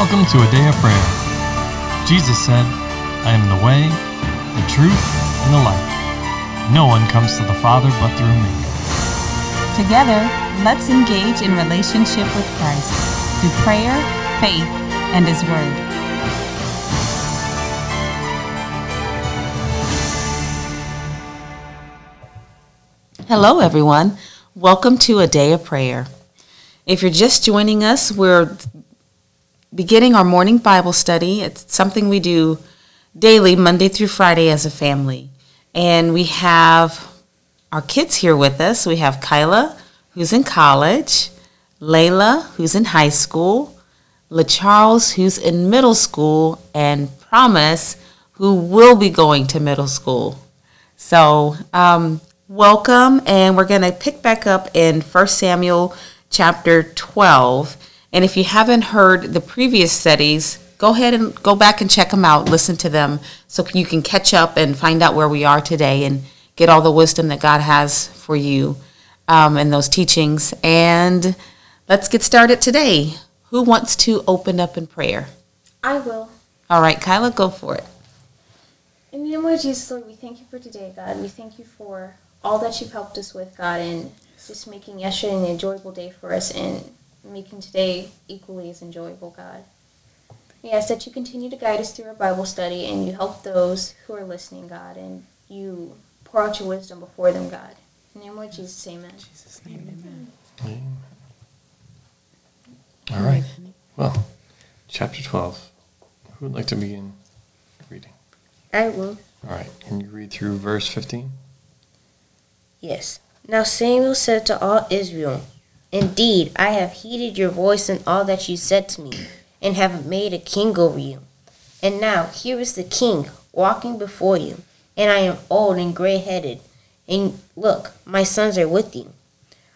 Welcome to a day of prayer. Jesus said, I am the way, the truth, and the life. No one comes to the Father but through me. Together, let's engage in relationship with Christ through prayer, faith, and His Word. Hello, everyone. Welcome to a day of prayer. If you're just joining us, we're beginning our morning Bible study. It's something we do daily, Monday through Friday, as a family. And we have our kids here with us. We have Kyla, who's in college, Layla, who's in high school, LaCharles, who's in middle school, and Promise, who will be going to middle school. So, um, welcome, and we're going to pick back up in 1 Samuel chapter 12. And if you haven't heard the previous studies, go ahead and go back and check them out, listen to them, so you can catch up and find out where we are today and get all the wisdom that God has for you um, in those teachings. And let's get started today. Who wants to open up in prayer? I will. All right, Kyla, go for it. In the name of Jesus, Lord, we thank you for today, God. We thank you for all that you've helped us with, God, and just making yesterday an enjoyable day for us and making today equally as enjoyable, God. We ask that you continue to guide us through our Bible study and you help those who are listening, God, and you pour out your wisdom before them, God. In the name of Jesus, amen. Jesus' name, Amen. All right. Well, chapter 12. Who would like to begin reading? I will. All right. Can you read through verse 15? Yes. Now Samuel said to all Israel, Indeed, I have heeded your voice and all that you said to me, and have made a king over you. And now here is the king walking before you, and I am old and gray headed. And look, my sons are with you.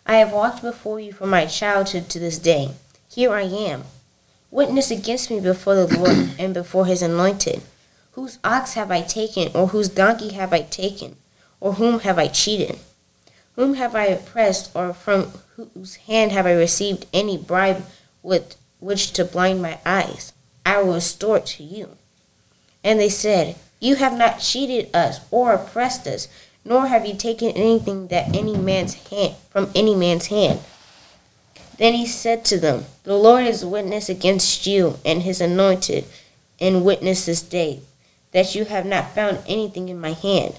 I have walked before you from my childhood to this day. Here I am. Witness against me before the Lord and before his anointed. Whose ox have I taken, or whose donkey have I taken, or whom have I cheated? Whom have I oppressed, or from whose hand have I received any bribe with which to blind my eyes? I will restore it to you. And they said, You have not cheated us or oppressed us, nor have you taken anything that any man's hand from any man's hand. Then he said to them, The Lord is witness against you and his anointed, and witness this day, that you have not found anything in my hand.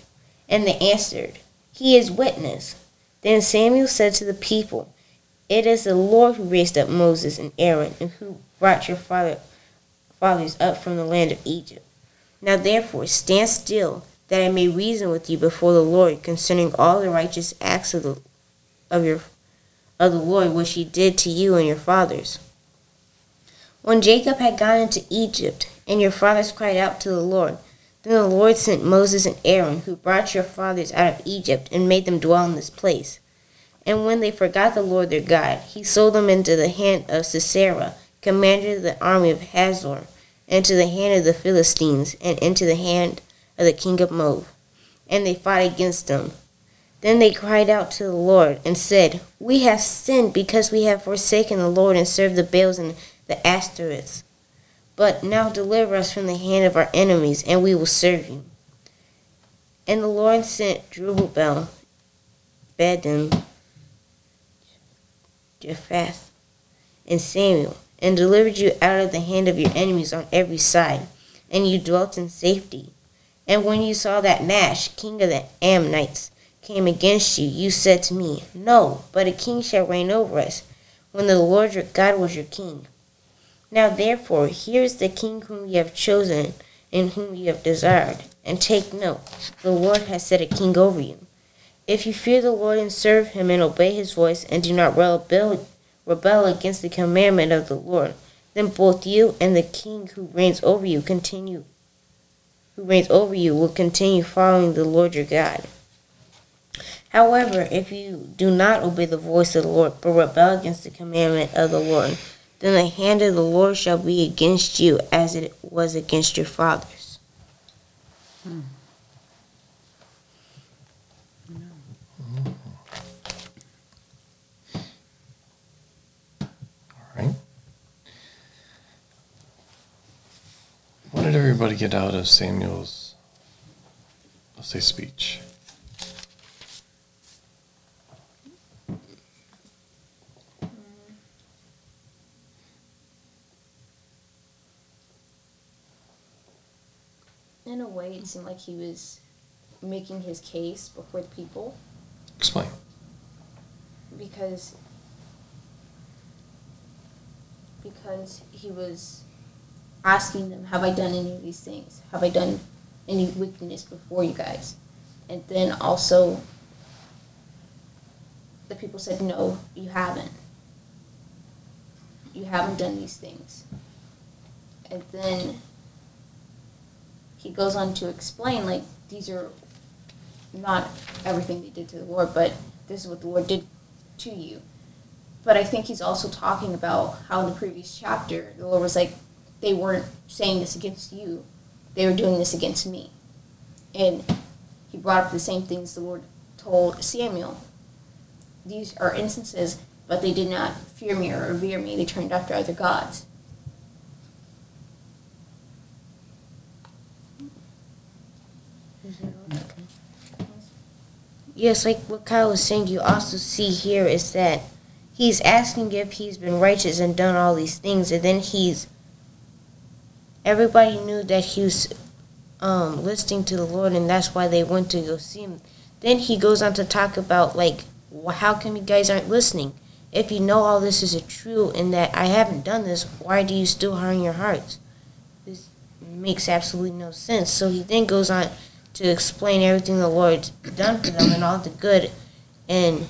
And they answered, He is witness. Then Samuel said to the people, It is the Lord who raised up Moses and Aaron, and who brought your father, fathers up from the land of Egypt. Now therefore stand still, that I may reason with you before the Lord concerning all the righteous acts of the of your of the Lord which he did to you and your fathers. When Jacob had gone into Egypt, and your fathers cried out to the Lord, then the Lord sent Moses and Aaron, who brought your fathers out of Egypt, and made them dwell in this place. And when they forgot the Lord their God, he sold them into the hand of Sisera, commander of the army of Hazor, and to the hand of the Philistines, and into the hand of the king of Moab. And they fought against them. Then they cried out to the Lord, and said, We have sinned because we have forsaken the Lord and served the Baals and the Ashtoreths. But now deliver us from the hand of our enemies, and we will serve you. And the Lord sent Jerubbaal, Bedan, Jephthah, and Samuel, and delivered you out of the hand of your enemies on every side, and you dwelt in safety. And when you saw that Nahash, king of the Ammonites, came against you, you said to me, No, but a king shall reign over us, when the Lord your God was your king. Now therefore, here is the king whom ye have chosen, and whom ye have desired. And take note, the Lord has set a king over you. If you fear the Lord and serve him and obey his voice, and do not rebel, rebel against the commandment of the Lord, then both you and the king who reigns over you continue who reigns over you will continue following the Lord your God. However, if you do not obey the voice of the Lord, but rebel against the commandment of the Lord, then the hand of the Lord shall be against you as it was against your fathers. Hmm. All right. What did everybody get out of Samuel's, let's say, speech? In a way, it seemed like he was making his case before the people Explain. because because he was asking them, "Have I done any of these things? Have I done any wickedness before you guys?" And then also, the people said, "No, you haven't. You haven't done these things." And then he goes on to explain, like these are not everything they did to the Lord, but this is what the Lord did to you. But I think he's also talking about how in the previous chapter, the Lord was like, they weren't saying this against you, they were doing this against me. And he brought up the same things the Lord told Samuel. These are instances, but they did not fear me or revere me, they turned after other gods. Yes, like what Kyla was saying, you also see here is that he's asking if he's been righteous and done all these things, and then he's. Everybody knew that he was um, listening to the Lord, and that's why they went to go see him. Then he goes on to talk about, like, how come you guys aren't listening? If you know all this is true and that I haven't done this, why do you still harden your hearts? This makes absolutely no sense. So he then goes on to explain everything the Lord's done for them and all the good, and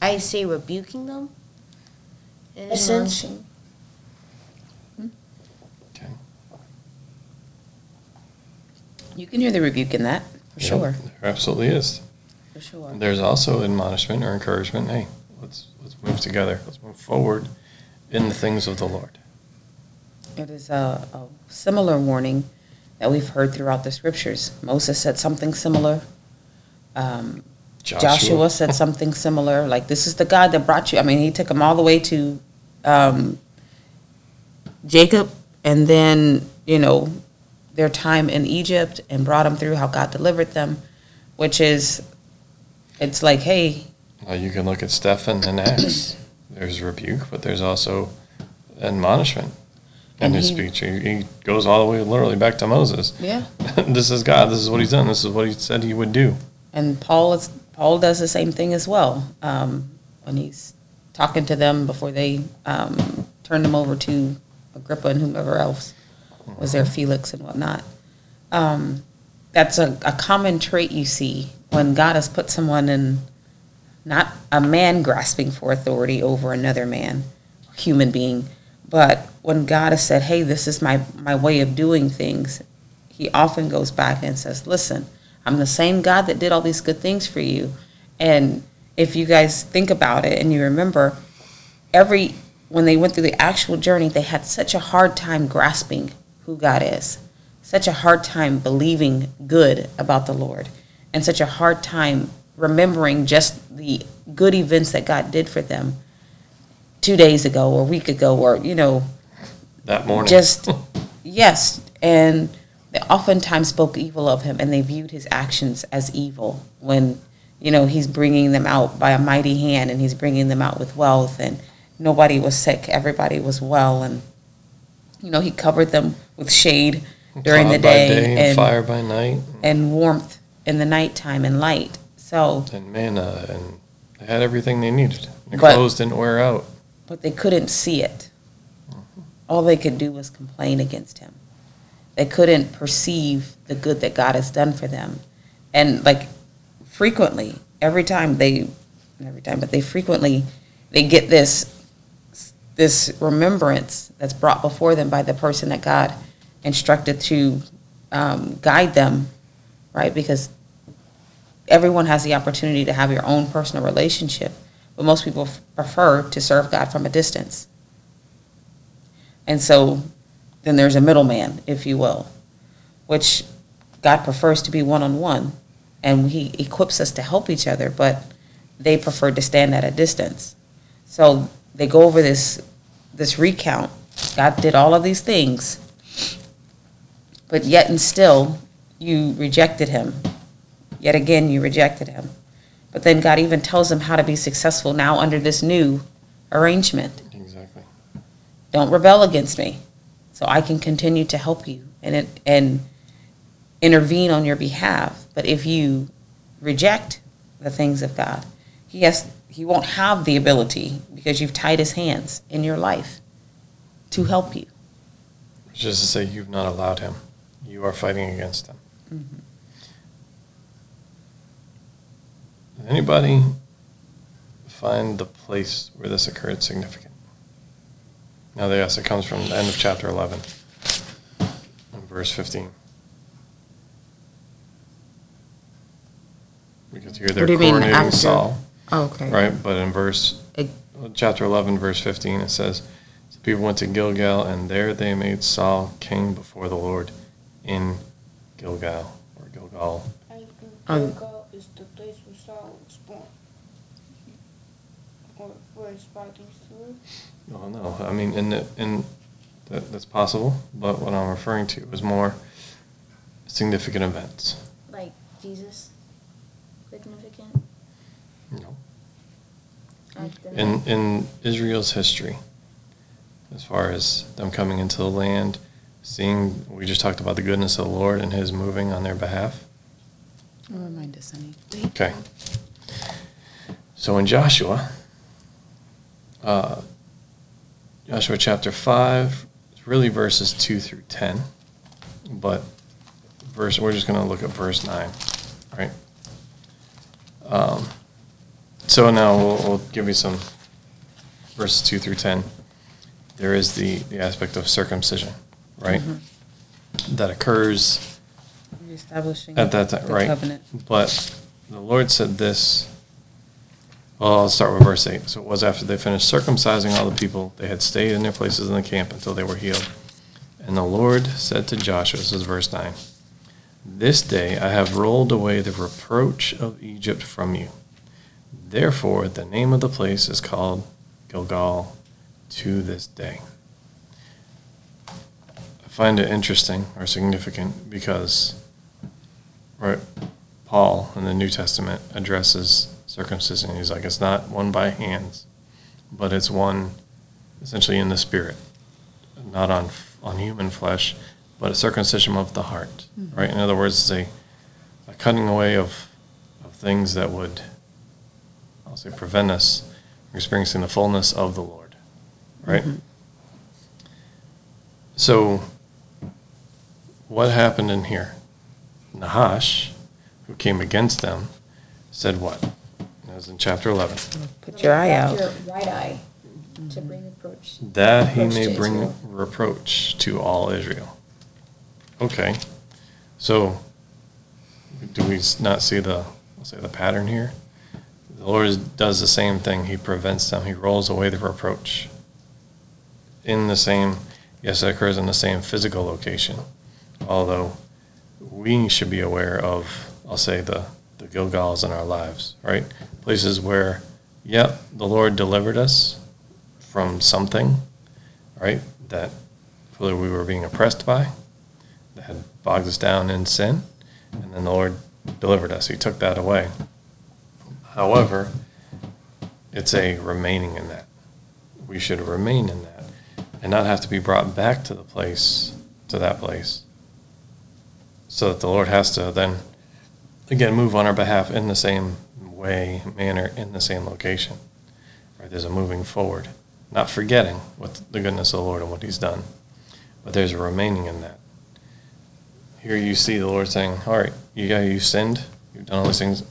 I say rebuking them in a sense. Admonishing. Okay. You can hear the rebuke in that, for Yep, sure. There absolutely is. For sure. There's also admonishment or encouragement. Hey, let's let's move together. Let's move forward in the things of the Lord. It is a, a similar warning that we've heard throughout the scriptures. Moses said something similar. Um, Joshua. said something similar. Like, this is the God that brought you. I mean, he took them all the way to um, Jacob and then, you know, their time in Egypt and brought them through how God delivered them, which is, it's like, hey, Now you can look at Stephen and Acts. there's rebuke, but there's also admonishment in And his he- speech. He, he goes all the way, literally, back to Moses. yeah. this is God. This is what He's done. This is what He said He would do. And Paul is Paul does the same thing as well um, when he's talking to them before they um, turn them over to Agrippa and whomever else was there, Felix and whatnot. Um, that's a, a common trait you see when God has put someone in, not a man grasping for authority over another man, human being, but when God has said, "Hey, this is my my way of doing things," He often goes back and says, "Listen." I'm the same God that did all these good things for you. And if you guys think about it and you remember, every when they went through the actual journey, they had such a hard time grasping who God is, such a hard time believing good about the Lord, and such a hard time remembering just the good events that God did for them two days ago or a week ago or, you know, That morning. just yes and they oftentimes spoke evil of him and they viewed his actions as evil when you know he's bringing them out by a mighty hand and he's bringing them out with wealth and nobody was sick everybody was well and you know he covered them with shade during the Cloud by day, and, and, fire by night, and warmth in the nighttime and light so and manna, and they had everything they needed. Their But- clothes didn't wear out. But they couldn't see it. All they could do was complain against him. They couldn't perceive the good that God has done for them. And like frequently, every time they every time, but they frequently they get this this remembrance that's brought before them by the person that God instructed to um, guide them, right? Because everyone has the opportunity to have your own personal relationship, but most people f- prefer to serve God from a distance. And so then there's a middleman, if you will, which God prefers to be one on one, and He equips us to help each other, but they prefer to stand at a distance. So they go over this this recount. God did all of these things, but yet and still you rejected him. Yet again, you rejected him. But then God even tells them how to be successful now under this new arrangement. Exactly. Don't rebel against me, so I can continue to help you and and intervene on your behalf. But if you reject the things of God, he has he won't have the ability because you've tied his hands in your life to help you. Which is to say, you've not allowed him. You are fighting against him. Mm-hmm. Does anybody find the place where this occurred significant? Now, yes, it comes from the end of chapter 11, and verse 15. Because here they're What do you mean, coronating after- Saul, Okay. right? But in verse, It- chapter 11, verse 15, it says, "The people went to Gilgal, and there they made Saul king before the Lord in Gilgal, or Gilgal." And Um, Gilgal is the place where Saul was born. Or where his fathers lived. Oh no, I mean, in the, in that, that's possible, but what I'm referring to is more significant events. Like Jesus, significant. No. Like In in Israel's history, as far as them coming into the land, seeing, we just talked about the goodness of the Lord and His moving on their behalf. Remind us, honey. Okay. So in Joshua, uh, Joshua chapter 5, it's really verses 2 through 10, but verse, we're just going to look at verse 9, right? Um, so now we'll, we'll give you some verses 2 through 10. There is the, the aspect of circumcision, right? That occurs at that time, right? covenant. But the Lord said this. Well, I'll start with verse 8. So it was after they finished circumcising all the people, they had stayed in their places in the camp until they were healed. And the Lord said to Joshua, this is verse 9, This day I have rolled away the reproach of Egypt from you. Therefore, the name of the place is called Gilgal to this day. I find it interesting or significant because right, Paul in the New Testament addresses circumcision. He's like, it's not one by hands, but it's one essentially in the spirit, not on on human flesh, but a circumcision of the heart. Mm-hmm. Right. In other words, it's a, a cutting away of of things that would, I'll say, prevent us from experiencing the fullness of the Lord. Right. Mm-hmm. So, what happened in here? Nahash, who came against them, said what? That was in chapter 11. Put your eye out. Your right eye to bring approach. That he may bring Israel. reproach to all Israel. Okay, so do we not see the, I'll say the pattern here? The Lord does the same thing. He prevents them. He rolls away the reproach. In the same, yes, it occurs in the same physical location, although we should be aware of, I'll say, the, the Gilgals in our lives, right? Places where, yep, the Lord delivered us from something, right, that whether we were being oppressed by, that had bogged us down in sin, and then the Lord delivered us. He took that away. However, it's a remaining in that. We should remain in that and not have to be brought back to the place, to that place, so that the Lord has to then, again, move on our behalf in the same way, manner, in the same location. Right? There's a moving forward, not forgetting what the goodness of the Lord and what He's done, but there's a remaining in that. Here you see the Lord saying, "All right, you got you sinned, you've done all these things,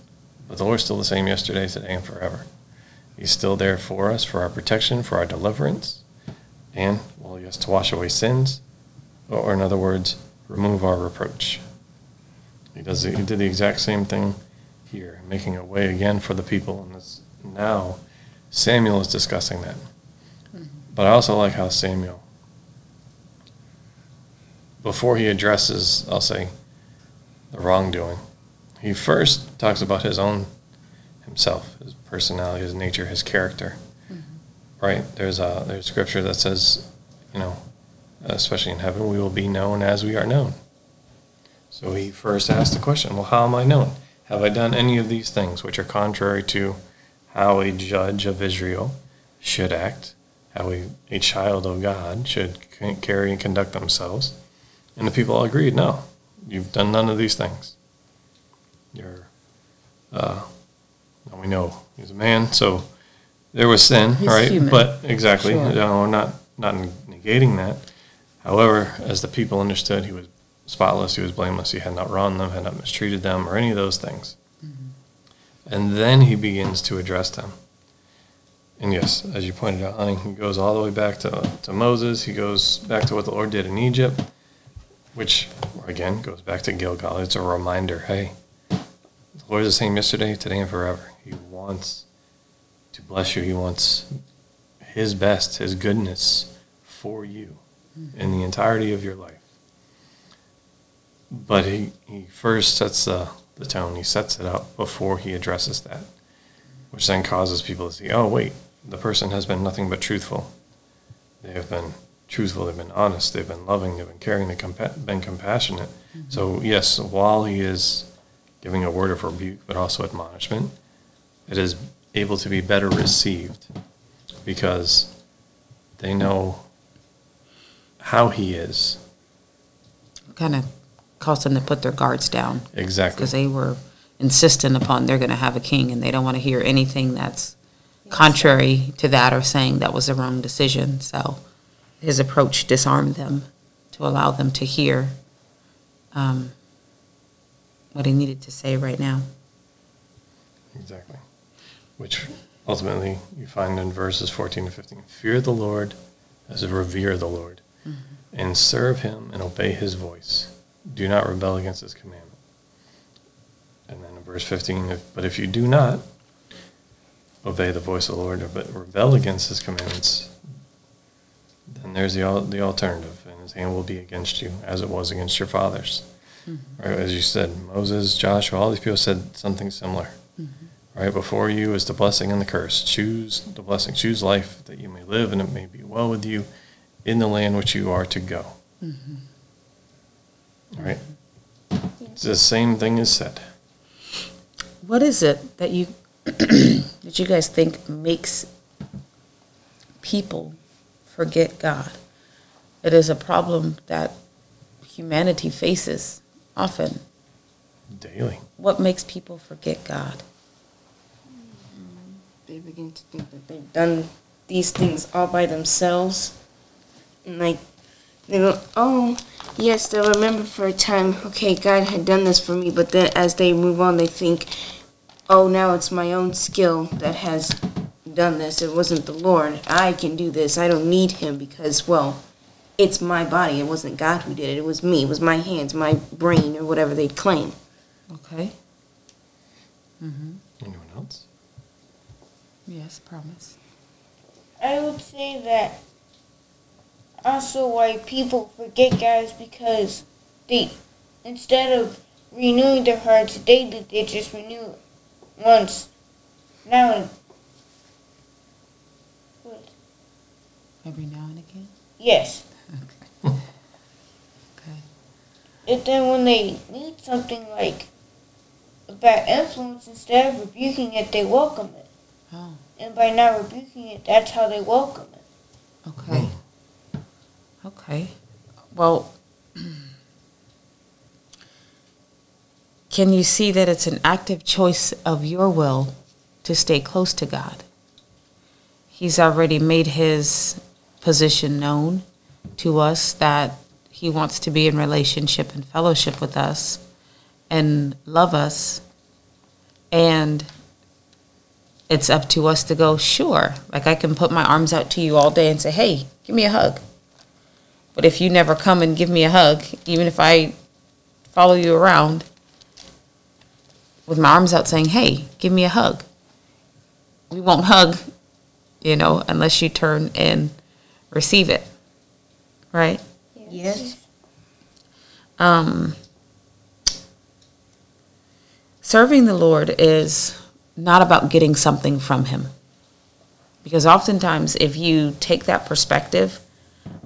but the Lord's still the same yesterday, today, and forever. He's still there for us, for our protection, for our deliverance, and well, yes, to wash away sins, or, in other words, remove our reproach." He does. He did the exact same thing here, making a way again for the people, and this, now Samuel is discussing that. Mm-hmm. But I also like how Samuel, before he addresses, I'll say, the wrongdoing, he first talks about his own himself, his personality, his nature, his character. Mm-hmm. Right? There's a there's scripture that says, you know, especially in heaven, we will be known as we are known. So he first asked the question, Well, how am I known? Have I done any of these things which are contrary to how a judge of Israel should act, how a, a child of God should carry and conduct themselves? And the people all agreed, No, you've done none of these things. You're, uh, now we know he's a man, so there was sin, He's right? human. But exactly, Sure. no, we're not not negating that. However, as the people understood, he was spotless, he was blameless, he had not wronged them, had not mistreated them, or any of those things. And then he begins to address them. And yes, as you pointed out, honey, he goes all the way back to, to Moses. He goes back to what the Lord did in Egypt, which, again, goes back to Gilgal. It's a reminder hey, the Lord is the same yesterday, today, and forever. He wants to bless you, He wants His best, His goodness for you in the entirety of your life. But He, he first sets the, the tone, He sets it up before He addresses that, which then causes people to see, oh, wait, the person has been nothing but truthful. They have been truthful, they've been honest, they've been loving, they've been caring, they've compa- been compassionate. Mm-hmm. So, yes, while He is giving a word of rebuke, but also admonishment, it is able to be better received because they know how he is Kind of caused them to put their guards down exactly. because they were insistent upon they're going to have a king and they don't want to hear anything that's contrary to that or saying that was the wrong decision. So his approach disarmed them to allow them to hear um, what he needed to say right now. Exactly. Which ultimately you find in verses 14 to 15. Fear the Lord as revere the Lord, and serve him and obey his voice. Do not rebel against his commandment. And then in verse 15, if, but if you do not obey the voice of the Lord, but rebel against his commandments, then there's the, the alternative, and his hand will be against you, as it was against your fathers. Mm-hmm. Right, as you said, Moses, Joshua, all these people said something similar. Mm-hmm. Right before you is the blessing and the curse. Choose the blessing. Choose life that you may live and it may be well with you in the land which you are to go. All right. It's the same thing is said. What is it that you that you guys think makes people forget God? It is a problem that humanity faces often. daily. What makes people forget God? Hmm. They begin to think that they've done these things all by themselves. And like, they go, oh, yes, they'll remember for a time, okay, God had done this for me. But then as they move on, they think, oh, now it's my own skill that has done this. It wasn't the Lord. I can do this. I don't need Him because, well, it's my body. It wasn't God who did it. It was me. It was my hands, my brain, or whatever they'd claim. Okay. Mm-hmm. Anyone else? Yes, promise. I would say that also why people forget guys because they, instead of renewing their hearts daily, they just renew it once. Now, and- what? Every now and again. yes. Okay. Okay. And then when they need something like a bad influence, instead of rebuking it, they welcome it. Oh, And by not rebuking it, that's how they welcome it. okay. Okay. Well, can you see that it's an active choice of your will to stay close to God? He's already made his position known to us that he wants to be in relationship and fellowship with us and love us. And it's up to us to go, sure. Like I can put my arms out to you all day and say, hey, give me a hug. But if you never come and give me a hug, even if I follow you around with my arms out saying, hey, give me a hug, we won't hug, you know, unless you turn and receive it. Right? Yes. um, serving the Lord is not about getting something from Him. Because oftentimes, if you take that perspective,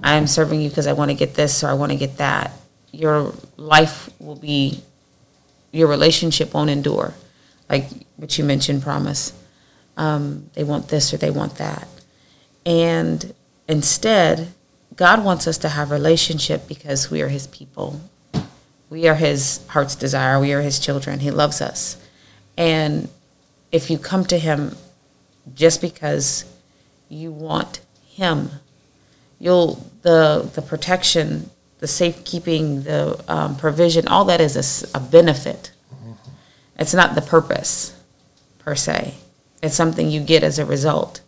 I'm serving you because I want to get this or I want to get that, your life will be, your relationship won't endure. Like what you mentioned, promise. Um, they want this or they want that. And instead, God wants us to have relationship because we are his people. We are his heart's desire. We are his children. He loves us. And if you come to him just because you want him, you'll the the protection, the safekeeping, the um, provision, all that is a benefit. It's not the purpose per se. It's something you get as a result.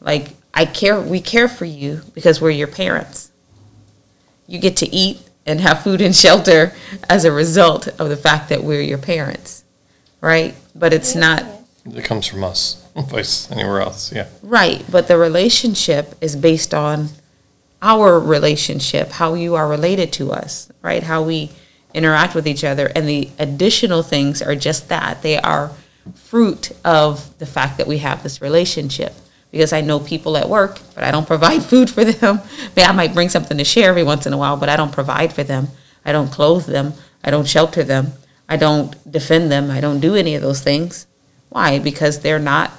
Like I care, we care for you because we're your parents. You get to eat and have food and shelter as a result of the fact that we're your parents, right? But it's not It comes from us, place anywhere else. Yeah. Right, but the relationship is based on our relationship, how you are related to us, right? How we interact with each other. And the additional things are just that. They are fruit of the fact that we have this relationship. Because I know people at work, but I don't provide food for them. Maybe I might bring something to share every once in a while, but I don't provide for them. I don't clothe them. I don't shelter them. I don't defend them. I don't do any of those things. Why? Because they're not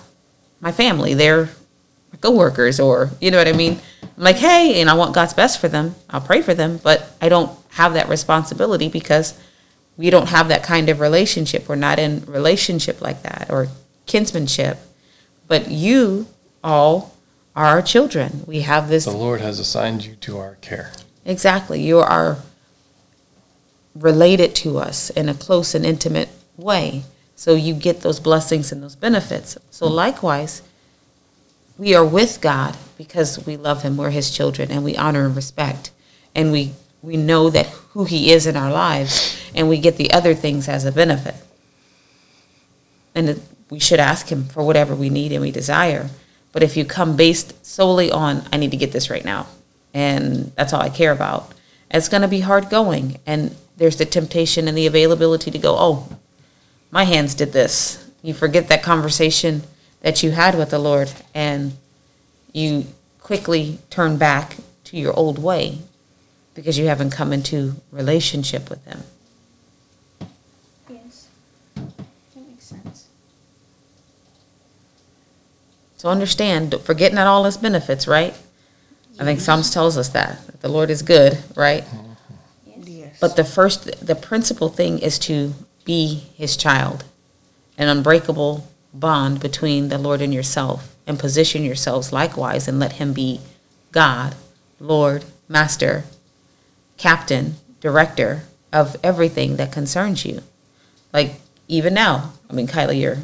my family. They're coworkers, or you know what I mean. I'm like, hey, and I want God's best for them. I'll pray for them, but I don't have that responsibility because we don't have that kind of relationship. We're not in relationship like that or kinsmanship. But you all are our children. We have this The Lord has assigned you to our care. Exactly. You are related to us in a close and intimate way. So you get those blessings and those benefits. So likewise, we are with God because we love him. We're his children and we honor and respect. And we we know that who he is in our lives and we get the other things as a benefit. And we should ask him for whatever we need and we desire. But if you come based solely on I need to get this right now and that's all I care about, it's going to be hard going and there's the temptation and the availability to go, "Oh, my hands did this." You forget that conversation that you had with the Lord and you quickly turn back to your old way because you haven't come into relationship with him. Yes. That makes sense. So understand, forgetting not all his benefits, right? I think Psalms tells us that, that the Lord is good, right? Yes. But the first, the principal thing is to be his child, an unbreakable bond between the Lord and yourself, and position yourselves likewise and let him be God, Lord, Master, Captain, Director of everything that concerns you. Like even now, I mean, Kyla, you're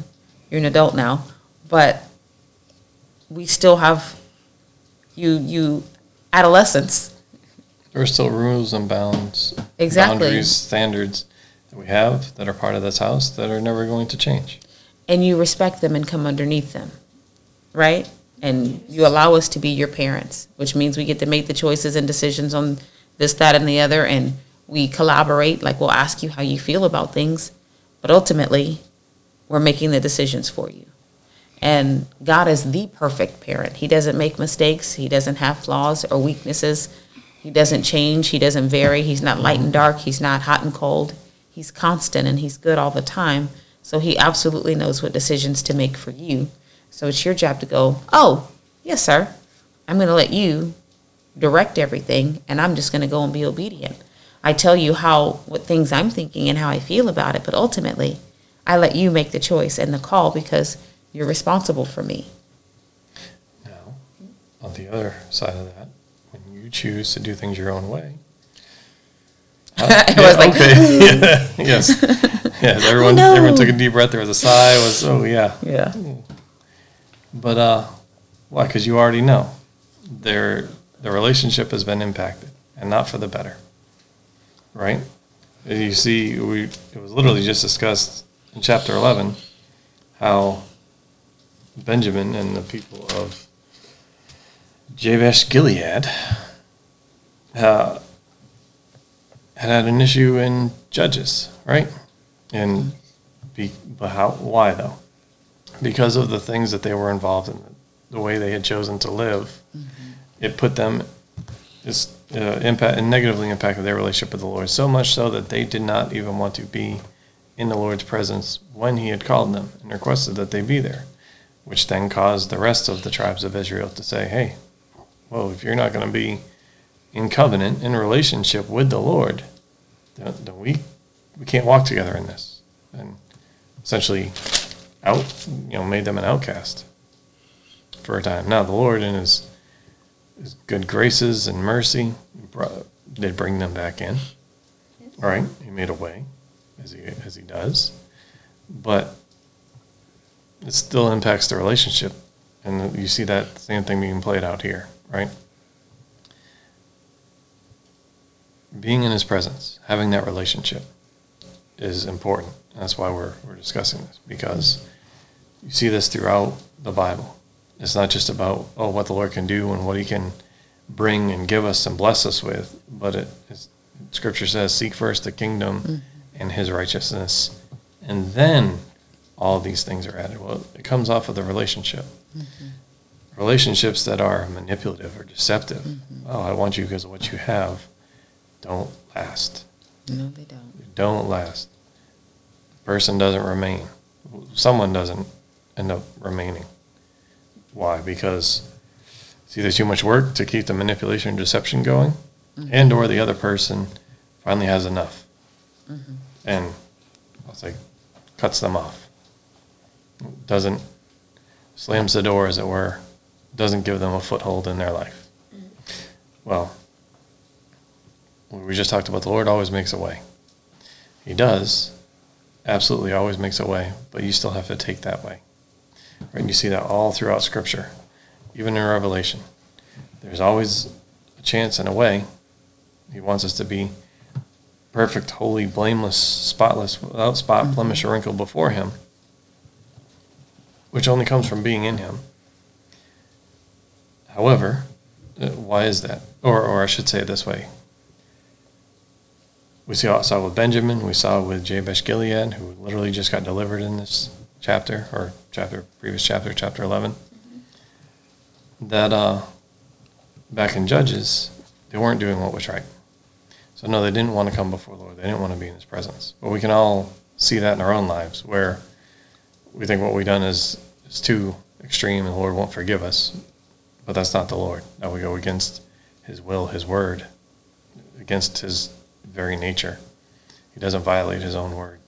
you're an adult now, but we still have you you adolescence There are still rules and bounds, Exactly. boundaries, standards that we have that are part of this house that are never going to change. And you respect them and come underneath them, right? And you allow us to be your parents, which means we get to make the choices and decisions on this, that, and the other, and we collaborate. Like we'll ask you how you feel about things, but ultimately, we're making the decisions for you. And God is the perfect parent. He doesn't make mistakes. He doesn't have flaws or weaknesses. He doesn't change. He doesn't vary. He's not light and dark. He's not hot and cold. He's constant and he's good all the time. So he absolutely knows what decisions to make for you. So it's your job to go, oh, yes, sir. I'm going to let you direct everything and I'm just going to go and be obedient. I tell you how, what things I'm thinking and how I feel about it, but ultimately, I let you make the choice and the call because you're responsible for me. Now, on the other side of that, when you choose to do things your own way. It Yeah, was like- okay. Yeah, yes. Yes, everyone, no. everyone took a deep breath. There was a sigh. It was, oh, yeah. Yeah. But uh, why? Because you already know their the relationship has been impacted, and not for the better. Right? You see, we it was literally just discussed in chapter eleven how Benjamin and the people of Jabesh Gilead uh, had had an issue in Judges, right? And be, but how? Why though? because of the things that they were involved in, the way they had chosen to live, it put them, it's uh, impact and negatively impacted their relationship with the Lord so much so that they did not even want to be in the Lord's presence when He had called them and requested that they be there, which then caused the rest of the tribes of Israel to say, "Hey, well, if you're not going to be in covenant in relationship with the Lord, then we we can't walk together in this," and essentially out you know made them an outcast for a time. Now the Lord in His his good graces and mercy brought, did bring them back in. All right, he made a way, as he as he does, but it still impacts the relationship, and you see that same thing being played out here, right? Being in his presence, having that relationship, is important. That's why we're we're discussing this because you see this throughout the Bible. It's not just about oh what the Lord can do and what He can bring and give us and bless us with, but it is, Scripture says, "Seek first the kingdom mm-hmm. and His righteousness, and then all these things are added." Well, it comes off of the relationship. Mm-hmm. Relationships that are manipulative or deceptive. Mm-hmm. Oh, I want you because of what you have. Don't last. No, they don't. They Don't last. Person doesn't remain. Someone doesn't end up remaining. Why? Because it's either too much work to keep the manipulation and deception going, mm-hmm. and or the other person finally has enough, mm-hmm. and I'll say cuts them off. Doesn't slams the door, as it were. Doesn't give them a foothold in their life. Mm-hmm. Well, we just talked about the Lord always makes a way. He does, absolutely always makes a way, but you still have to take that way. Right? And you see that all throughout Scripture, even in Revelation. There's always a chance and a way. He wants us to be perfect, holy, blameless, spotless, without spot, blemish, or wrinkle before Him, which only comes from being in Him. However, uh, why is that? Or, or I should say it this way we saw, saw with Benjamin, we saw with Jabesh Gilead, who literally just got delivered in this chapter, or chapter, previous chapter, chapter 11, that uh, back in Judges, they weren't doing what was right. So, no, they didn't want to come before the Lord. They didn't want to be in His presence. But we can all see that in our own lives, where we think what we've done is, is too extreme and the Lord won't forgive us. But that's not the Lord. Now we go against His will, His word, against His very nature. He doesn't violate his own word.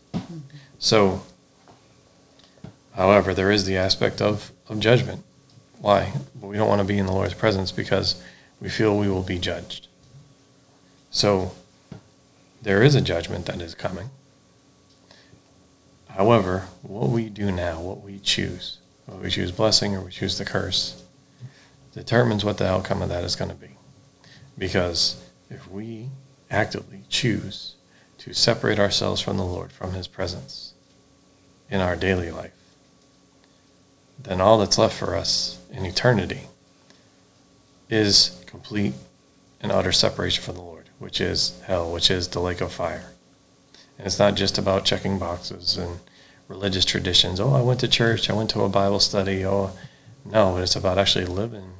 So, however, there is the aspect of, of judgment. Why? But we don't want to be in the Lord's presence because we feel we will be judged. So, there is a judgment that is coming. However, what we do now, what we choose, whether we choose blessing or we choose the curse, determines what the outcome of that is going to be. Because if we actively choose to separate ourselves from the Lord, from His presence in our daily life, then all that's left for us in eternity is complete and utter separation from the Lord, which is hell, which is the lake of fire. And it's not just about checking boxes and religious traditions. Oh, I went to church, I went to a Bible study. Oh, no, it's about actually living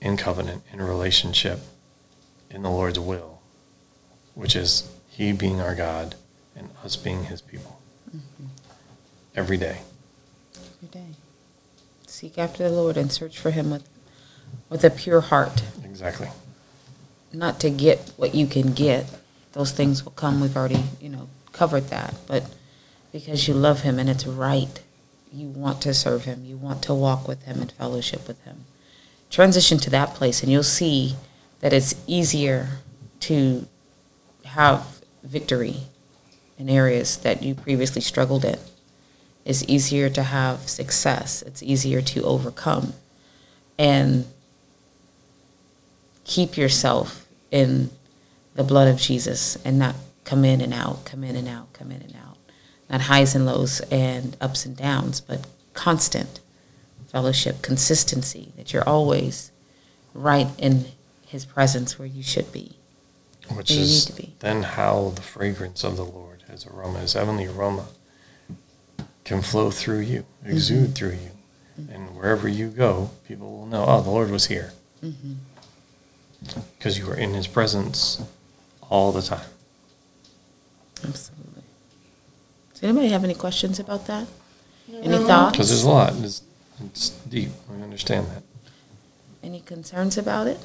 in covenant, in relationship, in the Lord's will which is He being our God and us being His people. Mm-hmm. Every day. Every day. Seek after the Lord and search for Him with, with a pure heart. Exactly. Not to get what you can get. Those things will come. We've already, you know, covered that. But because you love Him and it's right, you want to serve Him. You want to walk with Him and fellowship with Him. Transition to that place, and you'll see that it's easier to have victory in areas that you previously struggled in. It's easier to have success. It's easier to overcome and keep yourself in the blood of Jesus and not come in and out, come in and out, come in and out. Not highs and lows and ups and downs, but constant fellowship, consistency, that you're always right in his presence where you should be. Which Where you is need to be. then how the fragrance of the Lord, his aroma, his heavenly aroma, can flow through you, mm-hmm. exude through you. Mm-hmm. And wherever you go, people will know, oh, the Lord was here. Mm-hmm. because you are in his presence all the time. Absolutely. Does anybody have any questions about that? Any thoughts? Because there's a lot. It's, it's deep. I understand that. Any concerns about it?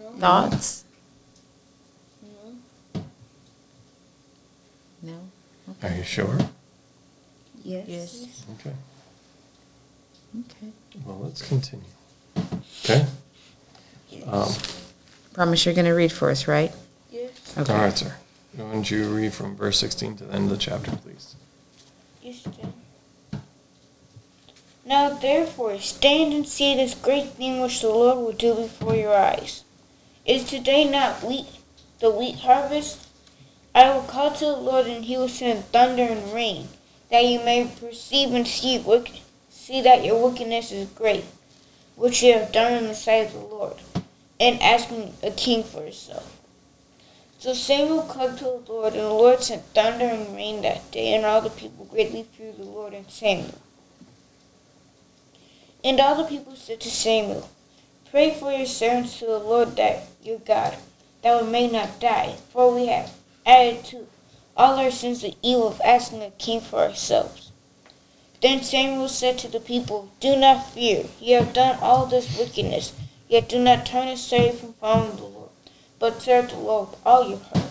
No. Thoughts? No. No? Are you sure? Yes. Yes. Okay. Okay. Well, let's continue. Okay? Um, Promise you're going to read for us, right? Yes. Okay. All right, sir. Why don't you read from verse 16 to the end of the chapter, please? Yes, then. Now therefore stand and see this great thing which the Lord will do before your eyes. Is today not wheat the wheat harvest? I will call to the Lord and he will send thunder and rain, that you may perceive and see see that your wickedness is great, which you have done in the sight of the Lord, and asking a king for yourself. So Samuel called to the Lord, and the Lord sent thunder and rain that day, and all the people greatly feared the Lord and Samuel. And all the people said to Samuel, Pray for your servants to the Lord that your God, that we may not die, for we have added to all our sins the evil of asking a king for ourselves. Then Samuel said to the people, Do not fear, ye have done all this wickedness, yet do not turn aside from following the Lord, but serve the Lord with all your heart.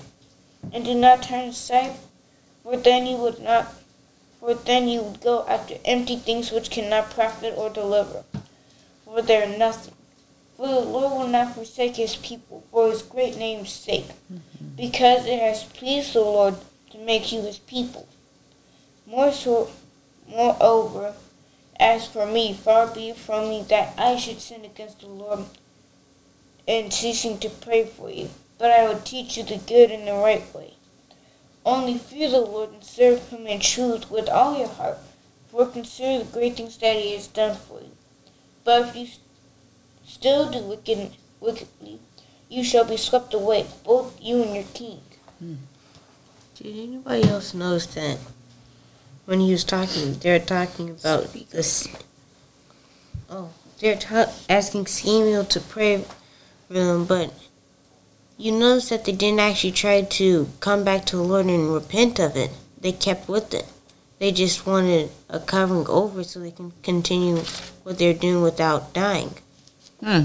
And do not turn aside, for then you would not for then you would go after empty things which cannot profit or deliver, for they are nothing. For the Lord will not forsake his people for his great name's sake, mm-hmm. Because it has pleased the Lord to make you his people. More so, moreover, as for me, far be it from me that I should sin against the Lord in ceasing to pray for you, but I will teach you the good and the right way. Only fear the Lord and serve him in truth with all your heart, for consider the great things that he has done for you. But if you s- still do wicked, wickedly, you shall be swept away, both you and your king. Hmm. Did anybody else notice that when he was talking, they're talking about this? Oh, they're ta- asking Samuel to pray for them, but you notice that they didn't actually try to come back to the Lord and repent of it. They kept with it. They just wanted a covering over so they can continue what they're doing without dying. Hmm.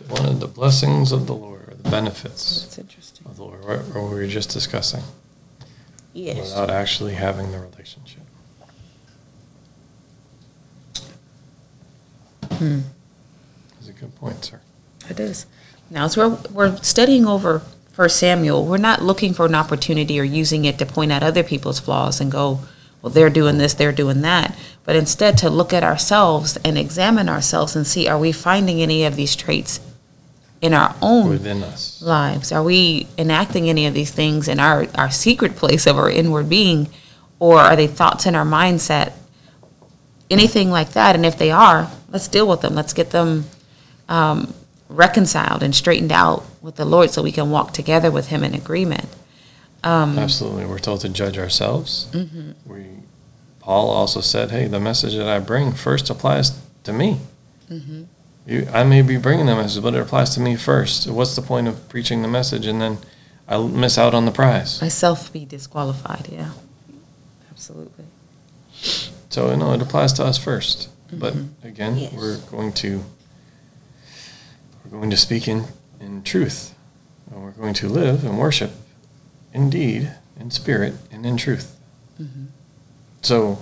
They of the blessings of the Lord, or the benefits That's interesting. of the Lord, right, or we were just discussing, Yes. without actually having the relationship. Hmm. That's a good point, sir. It is. Now, as we're, we're studying over First Samuel, we're not looking for an opportunity or using it to point out other people's flaws and go, well, they're doing this, they're doing that. But instead to look at ourselves and examine ourselves and see, are we finding any of these traits in our own Within us. lives? Are we enacting any of these things in our, our secret place of our inward being? Or are they thoughts in our mindset? Anything like that. And if they are, let's deal with them. Let's get them um, reconciled and straightened out with the Lord so we can walk together with Him in agreement. Um, Absolutely. We're told to judge ourselves. mhm. We, Paul also said, hey, the message that I bring first applies to me. Mhm. You, I may be bringing the message, but it applies to me first. What's the point of preaching the message and then I miss out on the prize? Myself be disqualified, yeah. Absolutely. So, no, it applies to us first. But Mhm. again, Yes. we're going to we're going to speak in, in truth. And we're going to live and worship indeed in spirit and in truth. Mhm. So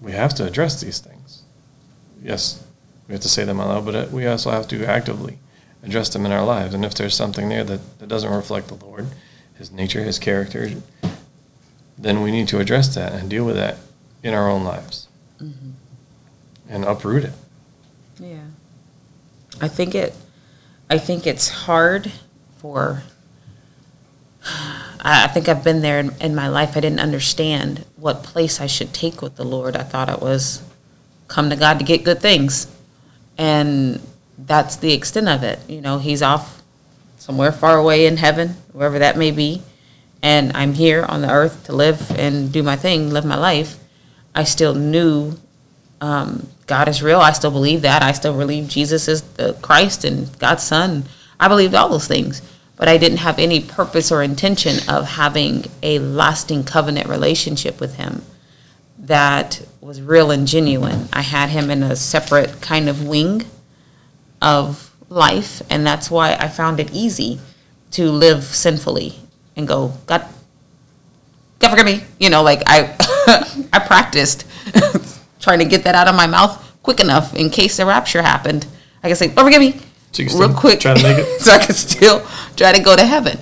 we have to address these things. Yes, we have to say them out loud, but uh, we also have to actively address them in our lives. And if there's something there that, that doesn't reflect the Lord, His nature, His character, then we need to address that and deal with that in our own lives Mhm. and uproot it. Yeah. I think it I think it's hard for I I think I've been there in, in my life. I didn't understand what place I should take with the Lord. I thought it was come to God to get good things. And that's the extent of it. You know, he's off somewhere far away in heaven, wherever that may be. And I'm here on the earth to live and do my thing, live my life. I still knew um, God is real. I still believe that. I still believe Jesus is the Christ and God's Son. I believed all those things, but I didn't have any purpose or intention of having a lasting covenant relationship with him that was real and genuine. I had him in a separate kind of wing of life, and that's why I found it easy to live sinfully and go, God, God forgive me. You know, like I, I practiced trying to get that out of my mouth quick enough in case the rapture happened. I can say, "Oh, forgive me," So real quick, try to make it? so I could still try to go to heaven.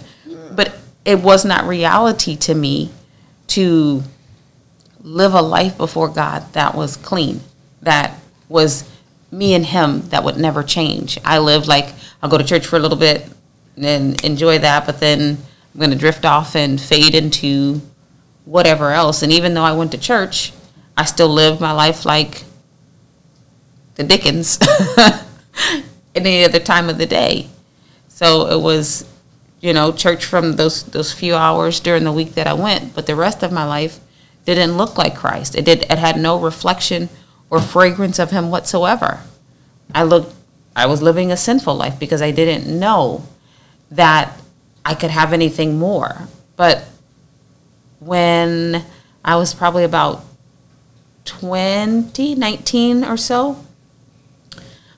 But it was not reality to me to live a life before God that was clean, that was me and Him that would never change. I lived like I'll go to church for a little bit and enjoy that, but then I'm going to drift off and fade into whatever else. And even though I went to church, I still lived my life like the Dickens any other time of the day. So it was, you know, church from those those few hours during the week that I went, but the rest of my life didn't look like Christ. It did it had no reflection or fragrance of him whatsoever. I looked I was living a sinful life because I didn't know that I could have anything more. But when I was probably about 20, 19 or so,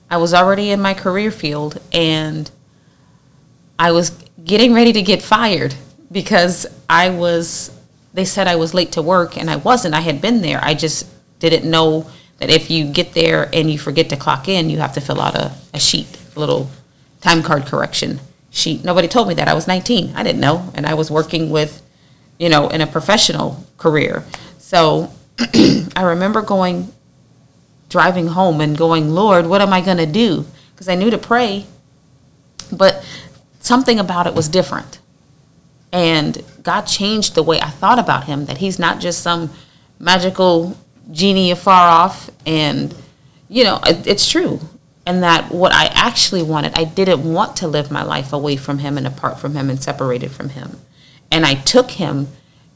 I was already in my career field and I was getting ready to get fired because I was, they said I was late to work and I wasn't. I had been there. I just didn't know that if you get there and you forget to clock in, you have to fill out a, a sheet, a little time card correction sheet. Nobody told me that. I was 19. I didn't know. And I was working with, you know, in a professional career. So I remember going driving home and going, Lord, what am I going to do? Because I knew to pray, but something about it was different. And God changed the way I thought about Him, that He's not just some magical genie afar off. And, you know, it, it's true. And that what I actually wanted, I didn't want to live my life away from Him and apart from Him and separated from Him. And I took Him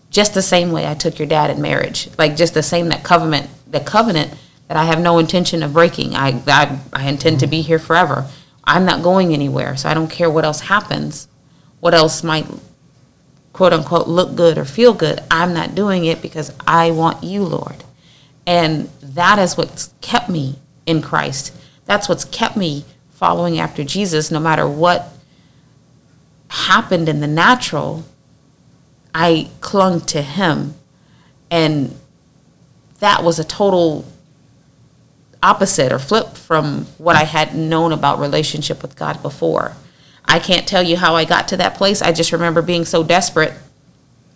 just the same way I took your dad in marriage, like just the same that covenant, the covenant that I have no intention of breaking. I, I, I intend to be here forever. I'm not going anywhere, so I don't care what else happens, what else might quote unquote look good or feel good. I'm not doing it because I want you, Lord. And that is what's kept me in Christ. That's what's kept me following after Jesus no matter what happened in the natural. I clung to him and that was a total opposite or flip from what I had known about relationship with God before. I can't tell you how I got to that place. I just remember being so desperate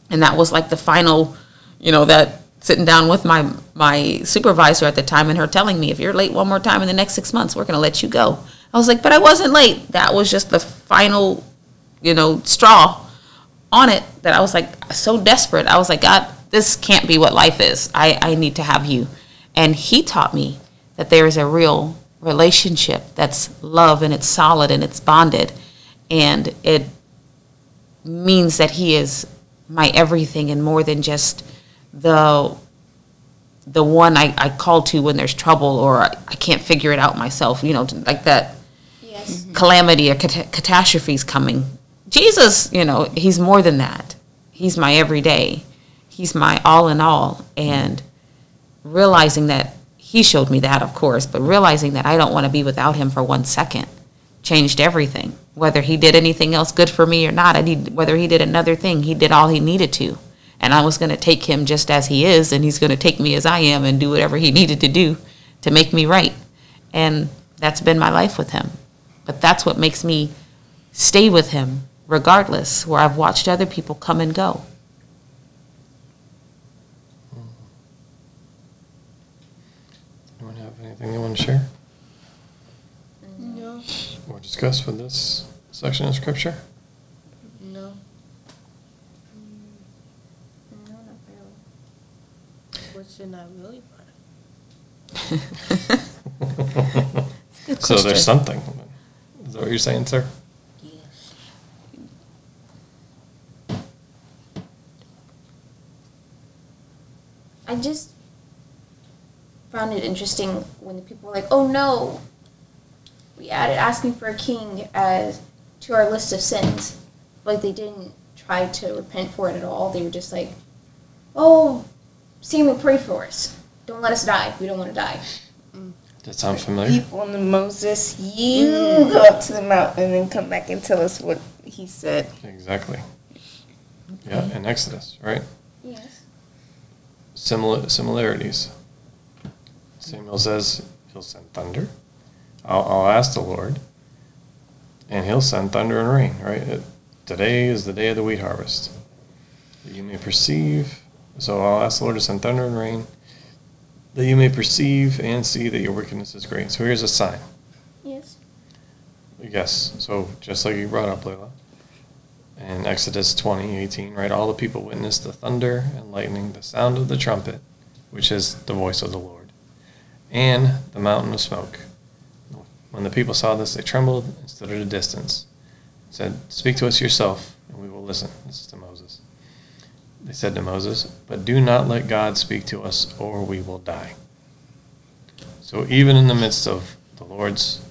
and that was like the final, you know, that sitting down with my my supervisor at the time and her telling me if you're late one more time in the next 6 months, we're going to let you go. I was like, "But I wasn't late." That was just the final, you know, straw on it that I was like so desperate. I was like, God, this can't be what life is. I, I need to have you. And he taught me that there is a real relationship that's love and it's solid and it's bonded. And it means that he is my everything and more than just the the one I, I call to when there's trouble or I, I can't figure it out myself, you know, like that Yes. Mm-hmm. calamity or cat- catastrophes coming. Jesus, you know, he's more than that. He's my everyday. He's my all in all. And realizing that he showed me that, of course, but realizing that I don't want to be without him for one second changed everything. Whether he did anything else good for me or not, I need whether he did another thing, he did all he needed to. And I was going to take him just as he is, and he's going to take me as I am and do whatever he needed to do to make me right. And that's been my life with him. But that's what makes me stay with him regardless, where I've watched other people come and go. Mm-hmm. Anyone have anything they want to share No. or discuss with this section of scripture? No. Mm, no, not really. What's in that really part? So there's something. Is that what you're saying, sir? Yes. I just found it interesting when the people were like, "Oh no, we added asking for a king as to our list of sins. Like they didn't try to repent for it at all. They were just like, "Oh, Samuel, pray for us. Don't let us die. We don't want to die." Mm. That sounds familiar? People and Moses, you mm. go up to the mountain and then come back and tell us what he said. Exactly. Yeah, in Exodus, right? Yes. Similar similarities. Samuel says he'll send thunder. I'll, I'll ask the Lord, and he'll send thunder and rain. Right. It- today is the day of the wheat harvest. That you may perceive. So I'll ask the Lord to send thunder and rain, that you may perceive and see that your wickedness is great. So here's a sign. Yes. Yes, so just like you brought up, Layla. In Exodus 20, 18, right, all the people witnessed the thunder and lightning, the sound of the trumpet, which is the voice of the Lord, and the mountain of smoke. When the people saw this, they trembled and stood at a distance, said, Speak to us yourself, and we will listen. This is to Moses. They said to Moses, But do not let God speak to us, or we will die. So even in the midst of the Lord's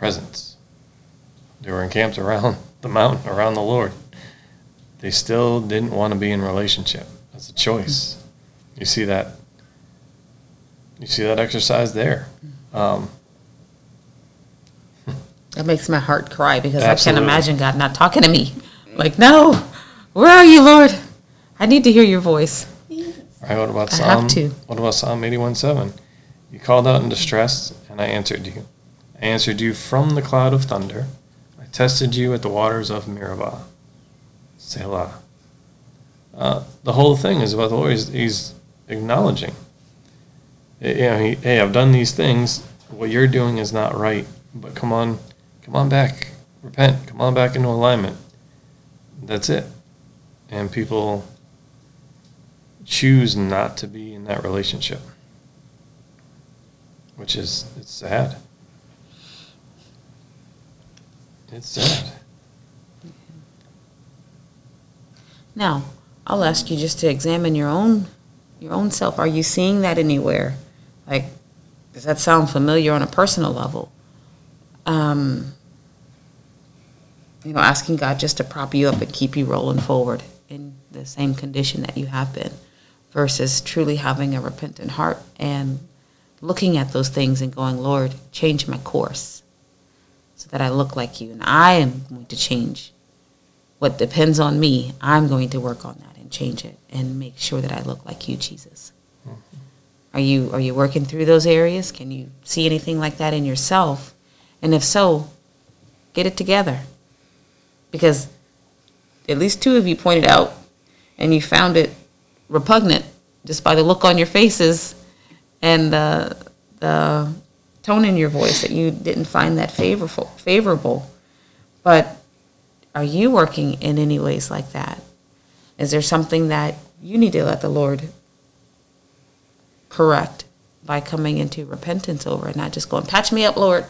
presence. They were encamped around the mountain, around the Lord. They still didn't want to be in relationship. That's a choice. You see that. You see that exercise there. Um, That makes my heart cry because I can't imagine God not talking to me. Like, no, where are you, Lord? I need to hear your voice. right? What about I Psalm? have to. What about Psalm eighty-one seven? You called out in distress, and I answered you. I answered you from the cloud of thunder. I tested you at the waters of Meribah. Selah. Uh, the whole thing is about the Lord. He's, he's acknowledging. You know, he, hey, I've done these things. What you're doing is not right. But come on, come on back, repent. Come on back into alignment. That's it. And people choose not to be in that relationship, which is it's sad. It's sad. Now, I'll ask you just to examine your own your own self. Are you seeing that anywhere? Like, does that sound familiar on a personal level? Um, you know, asking God just to prop you up and keep you rolling forward in the same condition that you have been, versus truly having a repentant heart and looking at those things and going, Lord, change my course so that I look like you, and I am going to change what depends on me, I'm going to work on that and change it and make sure that I look like you, Jesus. Mm-hmm. Are you are you working through those areas? Can you see anything like that in yourself? And if so, get it together. Because at least two of you pointed out and you found it repugnant just by the look on your faces and the the tone in your voice that you didn't find that favorable favorable. But are you working in any ways like that? Is there something that you need to let the Lord correct by coming into repentance over it, not just going, patch me up, Lord.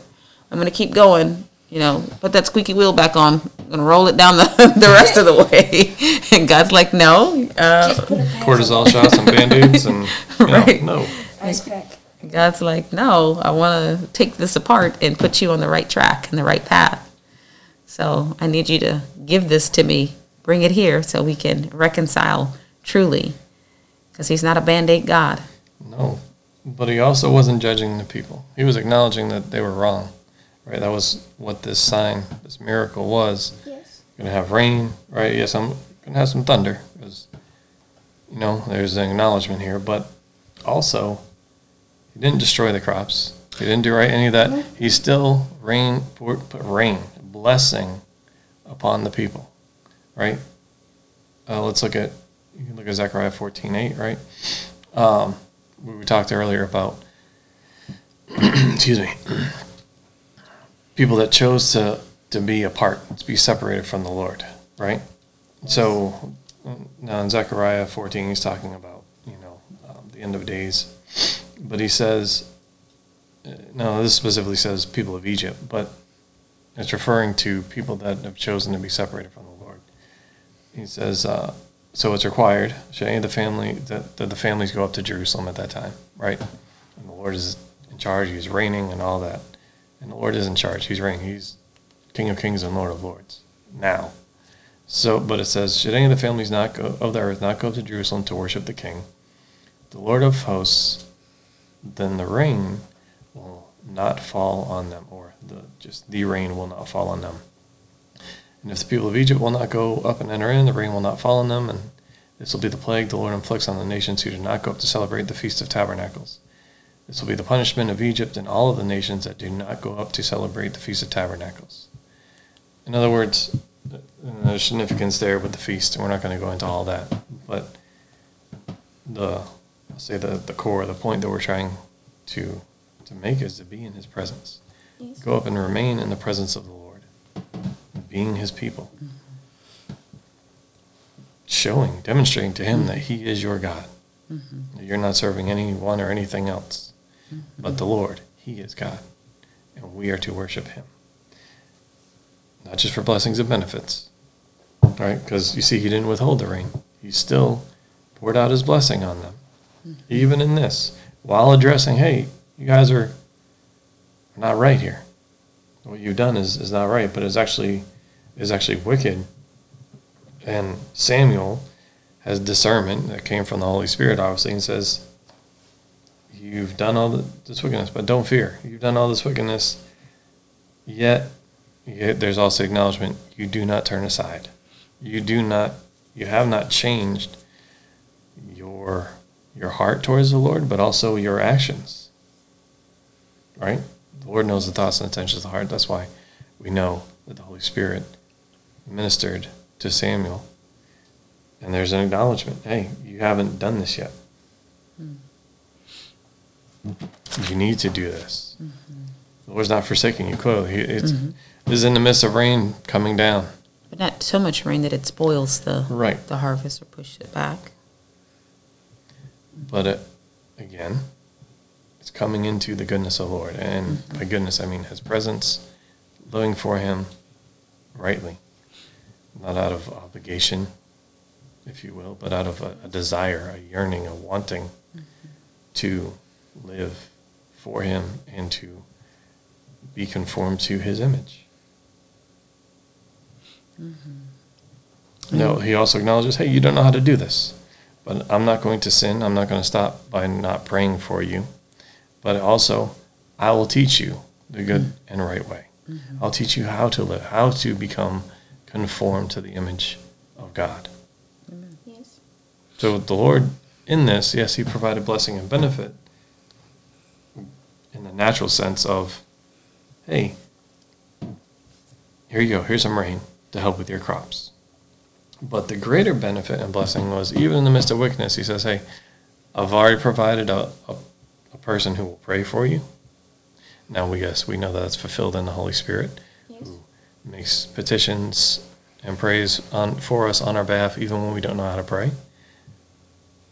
I'm going to keep going. You know, put that squeaky wheel back on. I'm going to roll it down the, the rest of the way. And God's like, no. Uh, Cortisone shots and band-aids and you know, Right. no. Ice pack. God's like, no, I want to take this apart and put you on the right track and the right path. So I need you to give this to me, bring it here so we can reconcile truly. Because He's not a band aid God. No. But he also wasn't judging the people. He was acknowledging that they were wrong. Right? That was what this sign, this miracle was. Yes. gonna have rain, right? Yes, I'm gonna have some thunder, because you know there's an acknowledgement here. But also, he didn't destroy the crops. He didn't do right any of that. He still rain put rain, blessing upon the people, right? Uh, let's look at you can look at Zechariah fourteen eight, right? Um, we talked earlier about excuse me people that chose to to be apart, to be separated from the Lord, right? So now in Zechariah 14, he's talking about, you know, um, the end of days. But he says, uh, no, this specifically says people of Egypt, but it's referring to people that have chosen to be separated from the Lord. He says, uh, so it's required, should any of the family, that, that the families go up to Jerusalem at that time, right? And the Lord is in charge, he's reigning and all that. And the Lord is in charge, he's reigning, he's King of Kings and Lord of Lords now. So, but it says, should any of the families not go of the earth not go up to Jerusalem to worship the King, the Lord of hosts, then the rain will not fall on them, or the just the rain will not fall on them. And if the people of Egypt will not go up and enter in, the rain will not fall on them, and this will be the plague the Lord inflicts on the nations who do not go up to celebrate the Feast of Tabernacles. This will be the punishment of Egypt and all of the nations that do not go up to celebrate the Feast of Tabernacles. In other words, there's significance there with the feast, and we're not going to go into all that. But the, I'll say the, the core, the point that we're trying to to make is to be in His presence. Yes. Go up and remain in the presence of the Lord, being His people, showing, demonstrating to Him that He is your God. Mm-hmm. That You're not serving anyone or anything else, but the Lord. He is God, and we are to worship Him. Not just for blessings and benefits, right? Because you see, He didn't withhold the rain; He still poured out His blessing on them, mm-hmm. even in this, while addressing, "Hey, you guys are not right here. What you've done is, is not right, but it's actually is actually wicked." And Samuel has discernment that came from the Holy Spirit, obviously, and says, You've done all the, this wickedness, but don't fear. You've done all this wickedness, yet, yet there's also acknowledgement you do not turn aside. You do not, you have not changed your your heart towards the Lord, but also your actions. Right? The Lord knows the thoughts and intentions of the heart. That's why we know that the Holy Spirit ministered to Samuel. And there's an acknowledgement hey, you haven't done this yet. Hmm. You need to do this. The Lord's not forsaking you, clearly. It's, is in the midst of rain coming down. But not so much rain that it spoils the Right. the harvest or pushes it back. But it, again, it's coming into the goodness of the Lord. And by mm-hmm. goodness, I mean His presence, living for Him rightly, not out of obligation, if you will, but out of a, a desire, a yearning, a wanting mm-hmm. to live for Him and to be conformed to His image. Mm-hmm. No, He also acknowledges, hey, you don't know how to do this. But I'm not going to sin. I'm not going to stop by not praying for you. But also, I will teach you the good mm-hmm. and right way. Mm-hmm. I'll teach you how to live, how to become conformed to the image of God. Yes. So the Lord, in this, yes, He provided blessing and benefit in the natural sense of, hey, here you go, here's some rain to help with your crops. But the greater benefit and blessing was even in the midst of wickedness, He says, hey, I've already provided a, a, a person who will pray for you. Now we guess we know that it's fulfilled in the Holy Spirit Yes. who makes petitions and prays on for us on our behalf even when we don't know how to pray.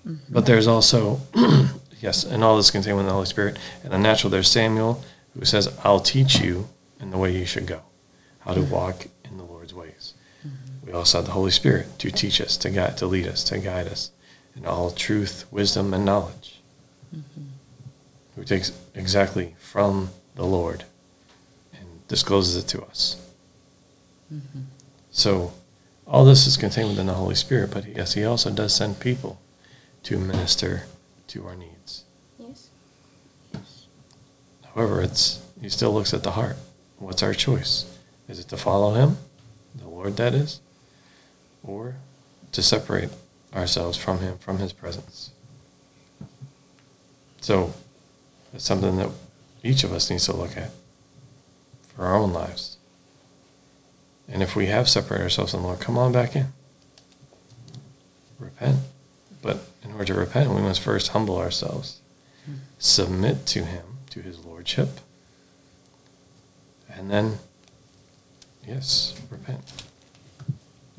Mm-hmm. But there's also yes, and all this is contained within the Holy Spirit. And the natural there's Samuel who says, I'll teach you in the way you should go, how to walk in the Lord's ways. Mm-hmm. We also have the Holy Spirit to teach us, to guide to lead us, to guide us in all truth, wisdom, and knowledge. Mm-hmm. Who takes exactly from the Lord and discloses it to us. Mm-hmm. So, all this is contained within the Holy Spirit, but yes, He also does send people to minister to our needs. Yes. However, it's He still looks at the heart. What's our choice? Is it to follow Him, the Lord that is, or to separate ourselves from Him, from His presence? So, it's something that each of us needs to look at for our own lives. And if we have separated ourselves from the Lord, come on back in. Repent. But in order to repent, we must first humble ourselves, submit to Him, to His Lordship, and then, yes, repent.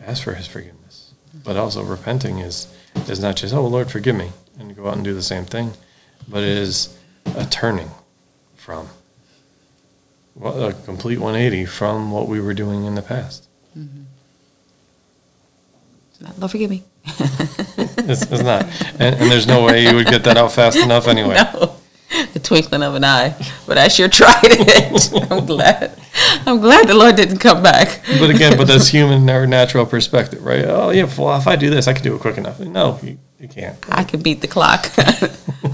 Ask for His forgiveness. But also, repenting is, is not just, oh, Lord, forgive me, and go out and do the same thing, but it is a turning from well, a complete 180 from what we were doing in the past. Mm-hmm. Lord forgive me. It's, it's not, and, and there's no way you would get that out fast enough anyway. no. the twinkling of an eye. But I sure tried it. I'm glad. I'm glad the Lord didn't come back. But again, but that's human or natural perspective, right? Oh yeah, well if I do this, I can do it quick enough. No, you, you can't. I can beat the clock.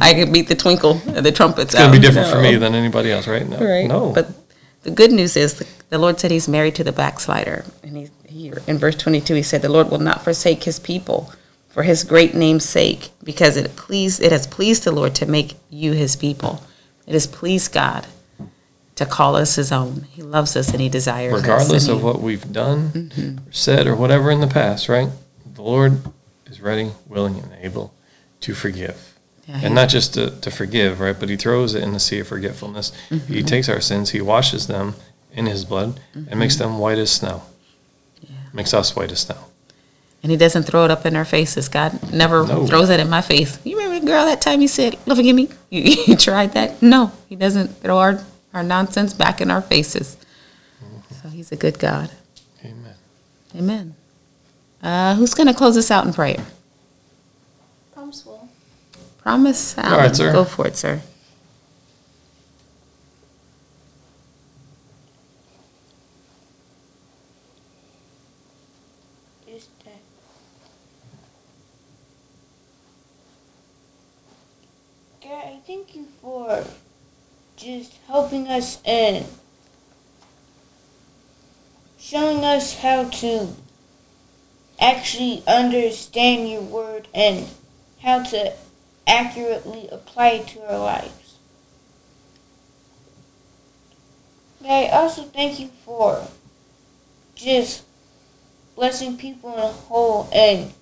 I can beat the twinkle of the trumpets. It's gonna be different for me than anybody else, right? No, Right. no. But the good news is the, the Lord said he's married to the backslider. And he, here in verse 22, he said, The Lord will not forsake his people for his great name's sake, because it pleased, it has pleased the Lord to make you his people. It has pleased God to call us his own. He loves us and he desires us. regardless of what we've done, Mm-hmm. or said, or whatever in the past, right? The Lord is ready, willing, and able to forgive. Yeah, and not just to, to forgive, right? But He throws it in the sea of forgetfulness. He Mm-hmm. takes our sins, He washes them in His blood, and makes them white as snow. Makes us white as snow. And he doesn't throw it up in our faces. God never No. throws it in my face. You remember, girl, that time you said, "Love, forgive me." You, you tried that? No, he doesn't throw our, our nonsense back in our faces. So he's a good God. Amen. Amen. Uh, who's going to close us out in prayer? Promise will. Promise. Alan. right, sir. Go for it, sir. Just that. God, I thank you for just helping us and showing us how to actually understand your word and how to accurately apply it to our lives. God, I also thank you for just blessing people in a whole and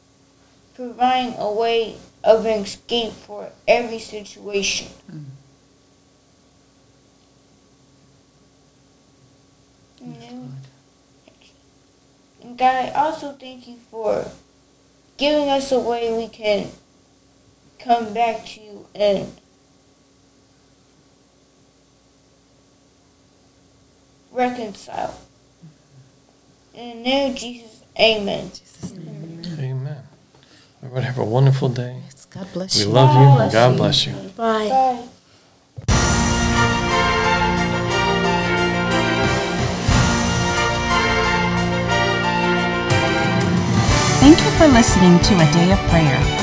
providing a way of an escape for every situation. And and God, I also thank you for giving us a way we can come back to you and reconcile. In the name of Jesus, amen. Amen. Everybody have a wonderful day. Yes, God bless We you. love you. bless God you. bless you. Bye. Bye. Thank you for listening to A Day of Prayer.